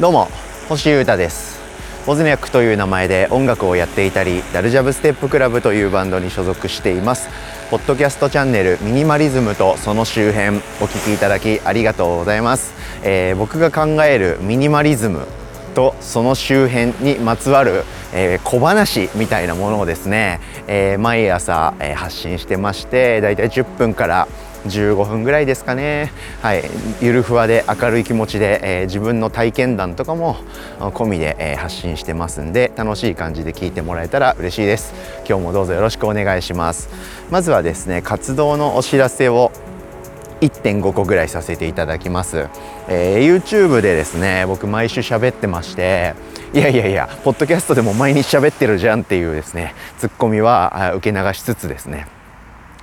どうも星優太です。ボズニャックという名前で音楽をやっていたりダルジャブステップクラブというバンドに所属しています。ポッドキャストチャンネルミニマリズムとその周辺お聞きいただきありがとうございます、えー、僕が考えるミニマリズムとその周辺にまつわる、えー、小話みたいなものをですね、えー、毎朝、えー、発信してましてだいたい10分から15分ぐらいですかね、はい、ゆるふわで明るい気持ちで、えー、自分の体験談とかも込みで、えー、発信してますんで楽しい感じで聞いてもらえたら嬉しいです。今日もどうぞよろしくお願いします。まずはですね活動のお知らせを1.5個ぐらいさせていただきます、えー、YouTube でですね僕毎週喋ってましていやいやいやポッドキャストでも毎日喋ってるじゃんっていうですねツッコミは受け流しつつですね。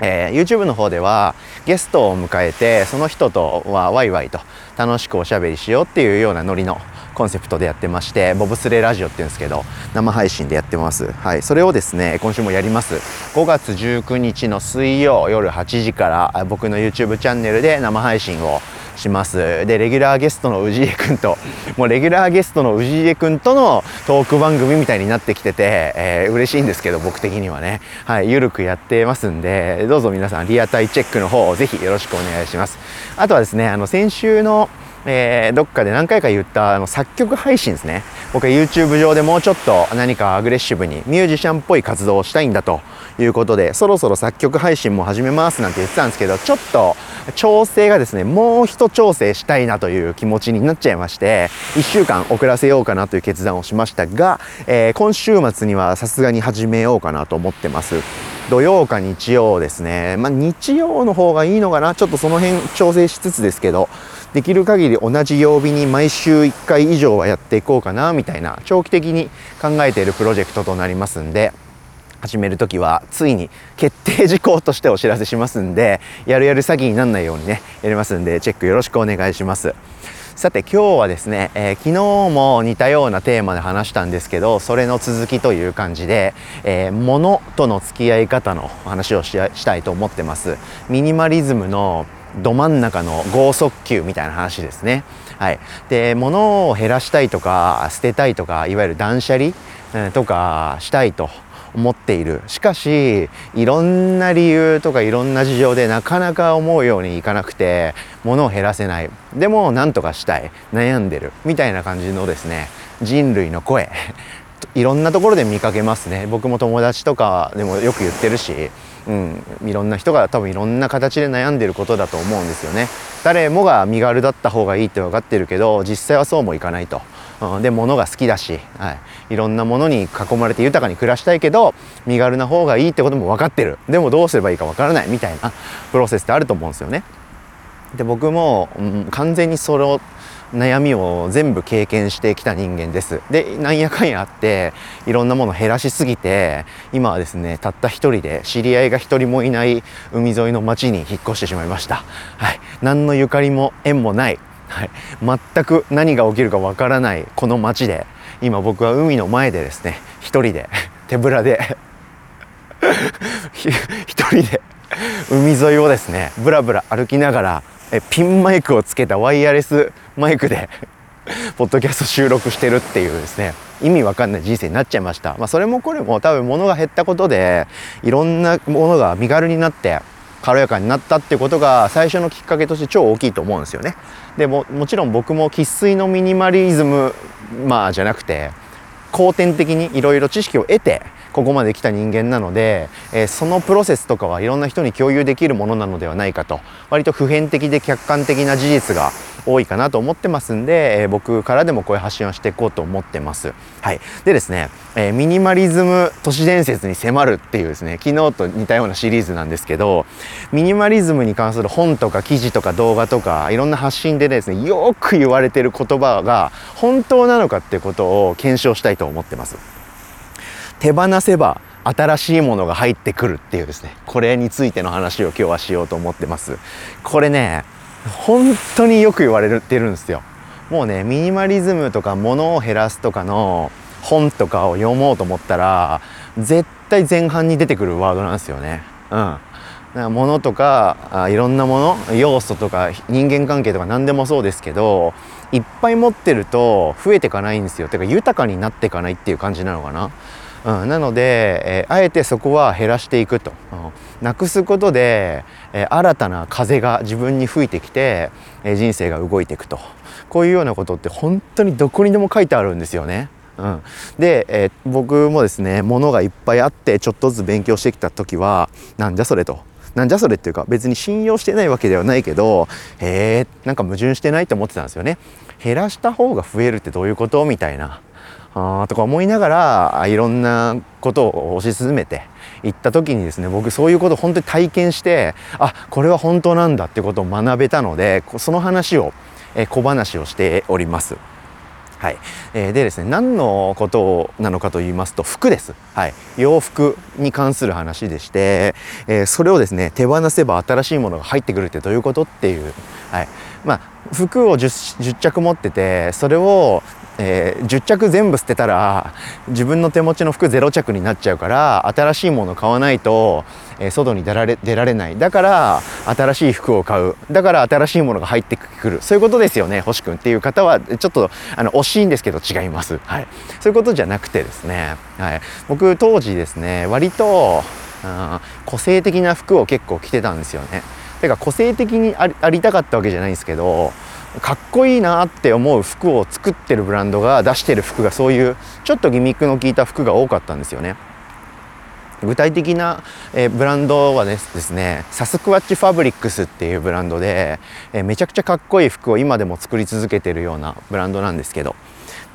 えー、YouTube の方ではゲストを迎えてその人とはワイワイと楽しくおしゃべりしようっていうようなノリのコンセプトでやってましてボブスレーラジオっていうんですけど生配信でやってます。はい。それをですね今週もやります。5月19日の水曜夜8時から僕の YouTube チャンネルで生配信をします。でレギュラーゲストの氏家くんともうレギュラーゲストの氏家くんとのトーク番組みたいになってきてて、えー、嬉しいんですけど僕的にはね。はいゆるくやってますんでどうぞ皆さんリアタイチェックの方をぜひよろしくお願いします。あとはですねあの先週のえー、どっかで何回か言ったあの作曲配信ですね。僕は YouTube 上でもうちょっと何かアグレッシブにミュージシャンっぽい活動をしたいんだということでそろそろ作曲配信も始めますなんて言ってたんですけどちょっと調整がですねもう一調整したいなという気持ちになっちゃいまして1週間遅らせようかなという決断をしましたが、えー、今週末にはさすがに始めようかなと思ってます。土曜か日曜ですね。まあ日曜の方がいいのかな。ちょっとその辺調整しつつですけどできる限り同じ曜日に毎週1回以上はやっていこうかなみたいな長期的に考えているプロジェクトとなりますんで始める時はついに決定事項としてお知らせしますんでやるやる詐欺にならないようにねやりますんでチェックよろしくお願いします。さて今日はですね、えー、昨日も似たようなテーマで話したんですけどそれの続きという感じで、えー、物との付き合い方の話をしたいと思ってます。ミニマリズムのど真ん中の剛速球みたいな話ですね。はい、で物を減らしたいとか捨てたいとかいわゆる断捨離、とかしたいと思っている。しかしいろんな理由とかいろんな事情でなかなか思うようにいかなくて物を減らせない。でも何とかしたい。悩んでる。みたいな感じのですね人類の声。いろんなところで見かけますね。僕も友達とかでもよく言ってるしうん、いろんな人が多分いろんな形で悩んでることだと思うんですよね。誰もが身軽だった方がいいって分かってるけど実際はそうもいかないと、うん、で物が好きだし、はい、いろんなものに囲まれて豊かに暮らしたいけど身軽な方がいいってことも分かってる。でもどうすればいいか分からないみたいなプロセスってあると思うんですよね。で僕も、うん、完全にそれを悩みを全部経験してきた人間です。でなんやかんやあっていろんなもの減らしすぎて今はですねたった一人で知り合いが一人もいない海沿いの町に引っ越してしまいました。はい。何のゆかりも縁もない。はい、全く何が起きるかわからないこの町で今僕は海の前でですね一人で手ぶらで 一人で海沿いをですねぶらぶら歩きながらえピンマイクをつけたワイヤレスマイクで ポッドキャスト収録してるっていうですね。意味わかんない人生になっちゃいました、まあ、それもこれも多分物が減ったことでいろんなものが身軽になって軽やかになったってことが最初のきっかけとして超大きいと思うんですよね。でももちろん僕も生粋のミニマリズムまあじゃなくて後天的にいろいろ知識を得てここまで来た人間なので、えー、そのプロセスとかはいろんな人に共有できるものなのではないかと割と普遍的で客観的な事実が多いかなと思ってますんで、えー、僕からでもこういう発信をしていこうと思ってます。はい、でですね、えー、ミニマリズム都市伝説に迫るっていうですね昨日と似たようなシリーズなんですけどミニマリズムに関する本とか記事とか動画とかいろんな発信でですねよく言われてる言葉が本当なのかっていうことを検証したいと思ってます。手放せば新しいものが入ってくるっていうですね。これについての話を今日はしようと思ってます。これね本当によく言われてるんですよ。もうねミニマリズムとか物を減らすとかの本とかを読もうと思ったら絶対前半に出てくるワードなんですよね。うん。物とかあいろんなもの要素とか人間関係とか何でもそうですけどいっぱい持ってると増えていかないんですよ。てか豊かになっていかないっていう感じなのかな。うん、なので、えー、あえてそこは減らしていくと、うん、なくすことで、えー、新たな風が自分に吹いてきて、えー、人生が動いていくと。こういうようなことって本当にどこにでも書いてあるんですよね。うん、で、えー、僕もですね物がいっぱいあってちょっとずつ勉強してきた時はなんじゃそれと。なんじゃそれっていうか別に信用してないわけではないけどへえんか矛盾してないと思ってたんですよね。減らした方が増えるってどういうこと？みたいな。あとか思いながらいろんなことを推し進めていった時にですね僕そういうことを本当に体験してあこれは本当なんだってことを学べたのでその話を小話をしております。はい、えー、でですね何のことなのかと言いますと服です、はい、洋服に関する話でして、えー、それをですね手放せば新しいものが入ってくるってどういうことっていう、はい。まあ、服を 10, 10着持っててそれをえー、10着全部捨てたら自分の手持ちの服0着になっちゃうから新しいもの買わないと、えー、外に出られ出られない。だから新しい服を買う。だから新しいものが入ってくる。そういうことですよね星くん。っていう方はちょっとあの惜しいんですけど違います、はい、そういうことじゃなくてですね、はい、僕当時ですね割と個性的な服を結構着てたんですよね。てか個性的にありたかったわけじゃないんですけどかっこいいなって思う服を作ってるブランドが出してる服がそういうちょっとギミックの効いた服が多かったんですよね。具体的な、えブランドはですねサスクワッチファブリックスっていうブランドで、えめちゃくちゃかっこいい服を今でも作り続けてるようなブランドなんですけど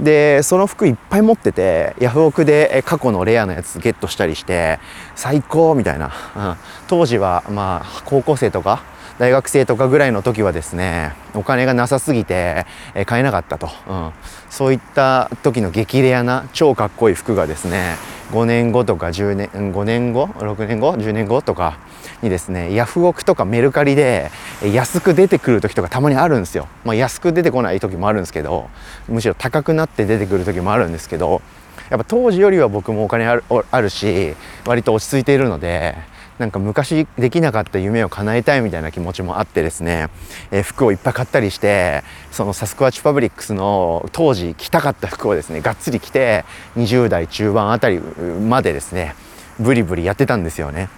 でその服いっぱい持っててヤフオクで過去のレアなやつゲットしたりして最高みたいな、うん、当時はまあ高校生とか大学生とかぐらいの時はですねお金がなさすぎて、買えなかったと、うん、そういった時の激レアな超かっこいい服がですね5年後とか10年5年後？6年後？10年後？とかにですねヤフオクとかメルカリで安く出てくる時とかたまにあるんですよ、まあ、安く出てこない時もあるんですけどむしろ高くなって出てくる時もあるんですけどやっぱ当時よりは僕もお金あるし割と落ち着いているのでなんか昔できなかった夢を叶えたいみたいな気持ちもあってですね、えー、服をいっぱい買ったりしてそのサスクワッチファブリックスの当時着たかった服をですねがっつり着て20代中盤あたりまでですねブリブリやってたんですよね。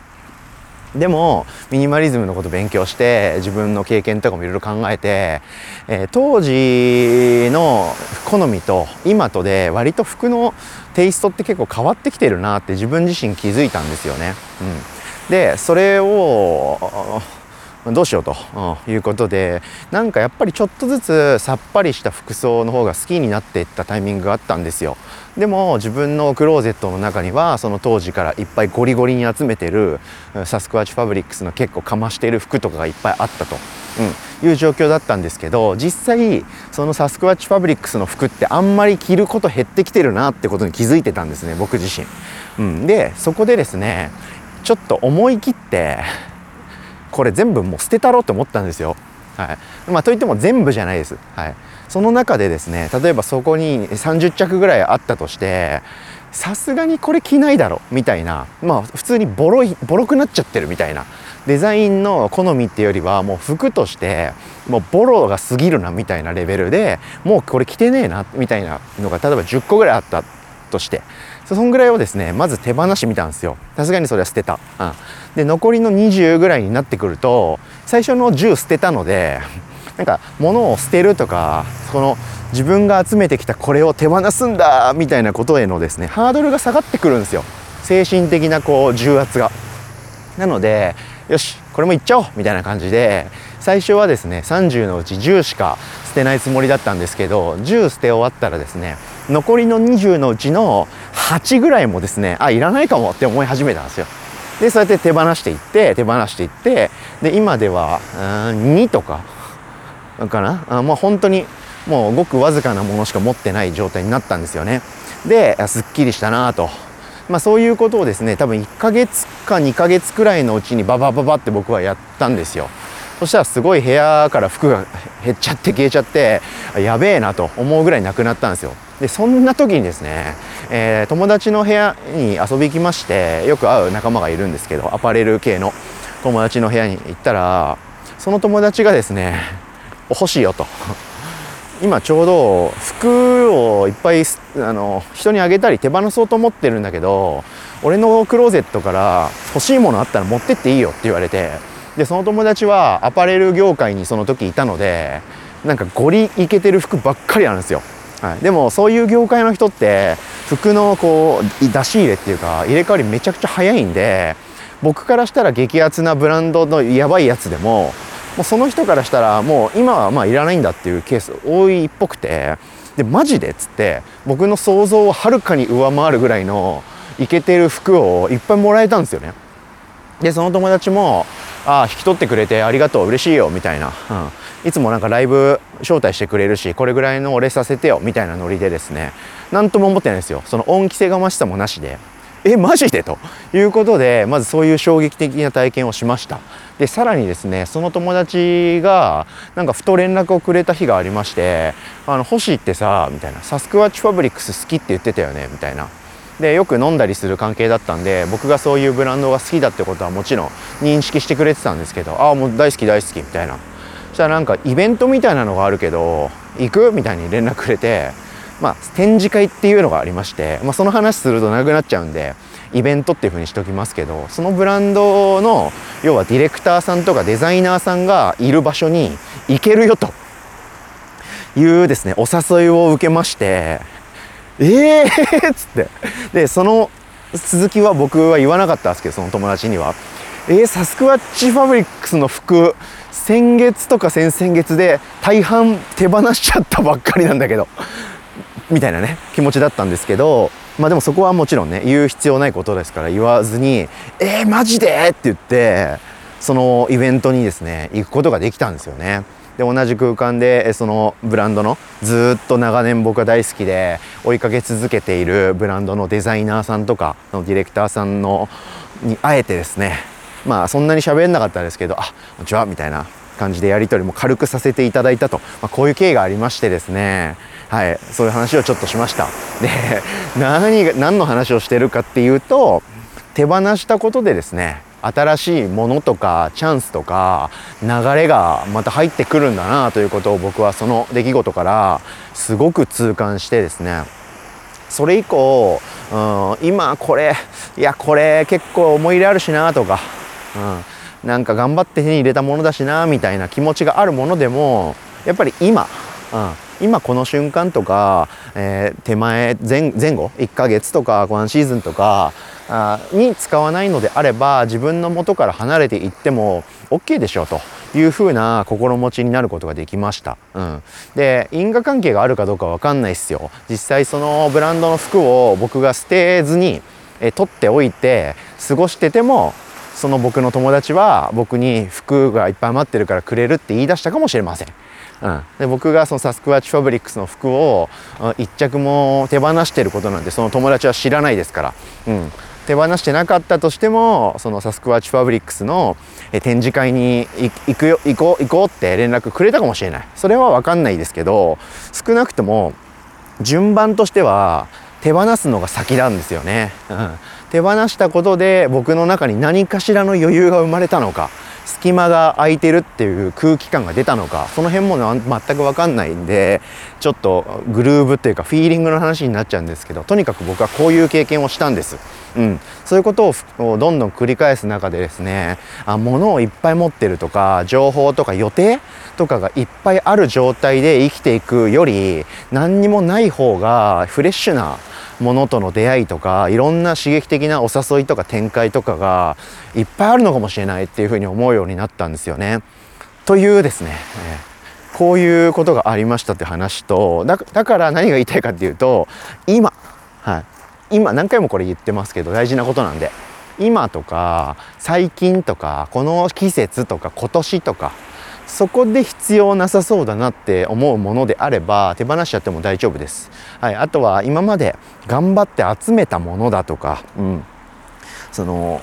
でもミニマリズムのこと勉強して自分の経験とかもいろいろ考えて、えー、当時の好みと今とで割と服のテイストって結構変わってきてるなって自分自身気づいたんですよね。うんでそれをどうしようということでなんかやっぱりちょっとずつさっぱりした服装の方が好きになっていったタイミングがあったんですよ。でも自分のクローゼットの中にはその当時からいっぱいゴリゴリに集めてるサスクワッチファブリックスの結構かましている服とかがいっぱいあったと、うん、いう状況だったんですけど実際そのサスクワッチファブリックスの服ってあんまり着ること減ってきてるなってことに気づいてたんですね僕自身、うん、でそこでですねちょっと思い切ってこれ全部もう捨てたろうと思ったんですよ。はいまあ、といっても全部じゃないです。はい、その中でですね例えばそこに30着ぐらいあったとしてさすがにこれ着ないだろみたいなまあ普通にボロいボロくなっちゃってるみたいなデザインの好みっていうよりはもう服としてもうボロが過ぎるなみたいなレベルでもうこれ着てねえなみたいなのが例えば10個ぐらいあったとしてそんぐらいをですねまず手放してみたんですよ。さすがにそれは捨てた、うん、で残りの20ぐらいになってくると最初の10捨てたので なんか物を捨てるとかこの自分が集めてきたこれを手放すんだみたいなことへのですねハードルが下がってくるんですよ。精神的なこう重圧が。なのでよしこれもいっちゃおうみたいな感じで最初はですね30のうち10しか捨てないつもりだったんですけど10捨て終わったらですね残りの20のうちの8ぐらいもですねあいらないかもって思い始めたんですよ。でそうやって手放していって手放していってで今では2とかかなあまあ本当にもうごくわずかなものしか持ってない状態になったんですよね。ですっきりしたなと。まあそういうことをですね多分1ヶ月か2ヶ月くらいのうちにババババって僕はやったんですよ。そしたらすごい部屋から服が減っちゃって消えちゃってやべえなと思うぐらいなくなったんですよ。でそんな時にですね、えー、友達の部屋に遊び行きましてよく会う仲間がいるんですけどアパレル系の友達の部屋に行ったらその友達がですね欲しいよと。今ちょうど服をいっぱいあの人にあげたり手放そうと思ってるんだけど俺のクローゼットから欲しいものあったら持ってっていいよって言われてでその友達はアパレル業界にその時いたのでなんかゴリイケてる服ばっかりあるんですよ、はい、でもそういう業界の人って服のこう出し入れっていうか入れ替わりめちゃくちゃ早いんで僕からしたら激アツなブランドのやばいやつでももうその人からしたらもう今はまあいらないんだっていうケース多いっぽくてでマジでっつって僕の想像をはるかに上回るぐらいのイケてる服をいっぱいもらえたんですよね。でその友達も「ああ引き取ってくれてありがとう嬉しいよ」みたいな、うん、いつもなんかライブ招待してくれるしこれぐらいのお礼させてよみたいなノリでですね何とも思ってないですよ。その恩着せがましさもなしで。えマジで？ということでまずそういう衝撃的な体験をしました。でさらにですねその友達がなんかふと連絡をくれた日がありまして「あの星ってさ」みたいな「サスクワッチファブリックス好きって言ってたよね」みたいな。でよく飲んだりする関係だったんで僕がそういうブランドが好きだってことはもちろん認識してくれてたんですけど「ああもう大好き大好き」みたいな。そしたらなんかイベントみたいなのがあるけど行くみたいに連絡くれてまあ、展示会っていうのがありまして、まあ、その話すると長くなっちゃうんでイベントっていうふうにしておきますけどそのブランドの要はディレクターさんとかデザイナーさんがいる場所に行けるよと。いうですねお誘いを受けましてええー、っ つって。でその続きは僕は言わなかったんですけどその友達には「えー、サスクワッチファブリックスの服先月とか先々月で大半手放しちゃったばっかりなんだけどみたいなね気持ちだったんですけどまあでもそこはもちろんね言う必要ないことですから言わずに「えー、マジで?」って言ってそのイベントにですね行くことができたんですよね。で同じ空間でそのブランドのずっと長年僕が大好きで追いかけ続けているブランドのデザイナーさんとかのディレクターさんのにあえてですねまあそんなに喋んなかったですけど「あこんにちは」みたいな感じでやり取りも軽くさせていただいたと、まあ、こういう経緯がありましてですね。はい、そういう話をちょっとしました。で、何が、何の話をしてるかっていうと、手放したことでですね、新しいものとかチャンスとか流れがまた入ってくるんだなということを僕はその出来事からすごく痛感してですね。それ以降、うん、今これいやこれ結構思い入れあるしなとか、うん、なんか頑張って手に入れたものだしなみたいな気持ちがあるものでもやっぱり今、うん、今この瞬間とか、えー、手前前前後？1ヶ月とかワンシーズンとかあに使わないのであれば自分の元から離れていっても OK でしょうというふうな心持ちになることができました。うん、で因果関係があるかどうかわかんないっすよ。実際そのブランドの服を僕が捨てずにえ取っておいて過ごしててもその僕の友達は僕に服がいっぱい余ってるからくれるって言い出したかもしれません。うん、で僕がそのサスクワッチファブリックスの服を1着も手放してることなんてその友達は知らないですから、うん、手放してなかったとしてもそのサスクワッチファブリックスの展示会に行くよ行こう行こうって連絡くれたかもしれない。それは分かんないですけど少なくとも順番としては手放すのが先なんですよね、うん、手放したことで僕の中に何かしらの余裕が生まれたのか隙間が空いてるっていう空気感が出たのかその辺も全く分かんないんでちょっとグルーブっていうかフィーリングの話になっちゃうんですけどとにかく僕はこういう経験をしたんです。うん、そういうことをどんどん繰り返す中でですねあ物をいっぱい持ってるとか情報とか予定とかがいっぱいある状態で生きていくより何にもない方がフレッシュなものとの出会いとかいろんな刺激的なお誘いとか展開とかがいっぱいあるのかもしれないっていうふうに思うようになったんですよね。というですね、えー、こういうことがありましたって話とだから何が言いたいかっていうと今、はい、今何回もこれ言ってますけど大事なことなんで今とか最近とかこの季節とか今年とかそこで必要なさそうだなって思うものであれば手放しちゃっても大丈夫です。はい、あとは今まで頑張って集めたものだとか、うん、その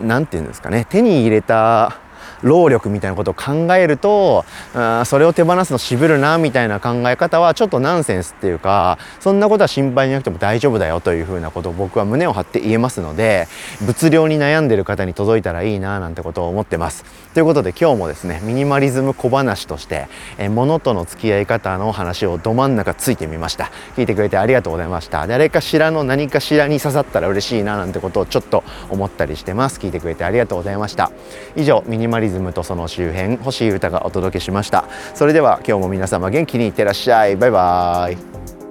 何て言うんですかね手に入れた労力みたいなことを考えるとあそれを手放すの渋るなみたいな考え方はちょっとナンセンスっていうかそんなことは心配なくても大丈夫だよというふうなことを僕は胸を張って言えますので物量に悩んでる方に届いたらいいななんてことを思ってます。ということで今日もですねミニマリズム小話としてえ物との付き合い方の話をど真ん中ついてみました。聞いてくれてありがとうございました。誰かしらの何かしらに刺さったら嬉しいななんてことをちょっと思ったりしてます。聞いてくれてありがとうございました。以上ミニマリズムとその周辺星優太がお届けしました。それでは今日も皆様元気にいってらっしゃい。バイバーイ。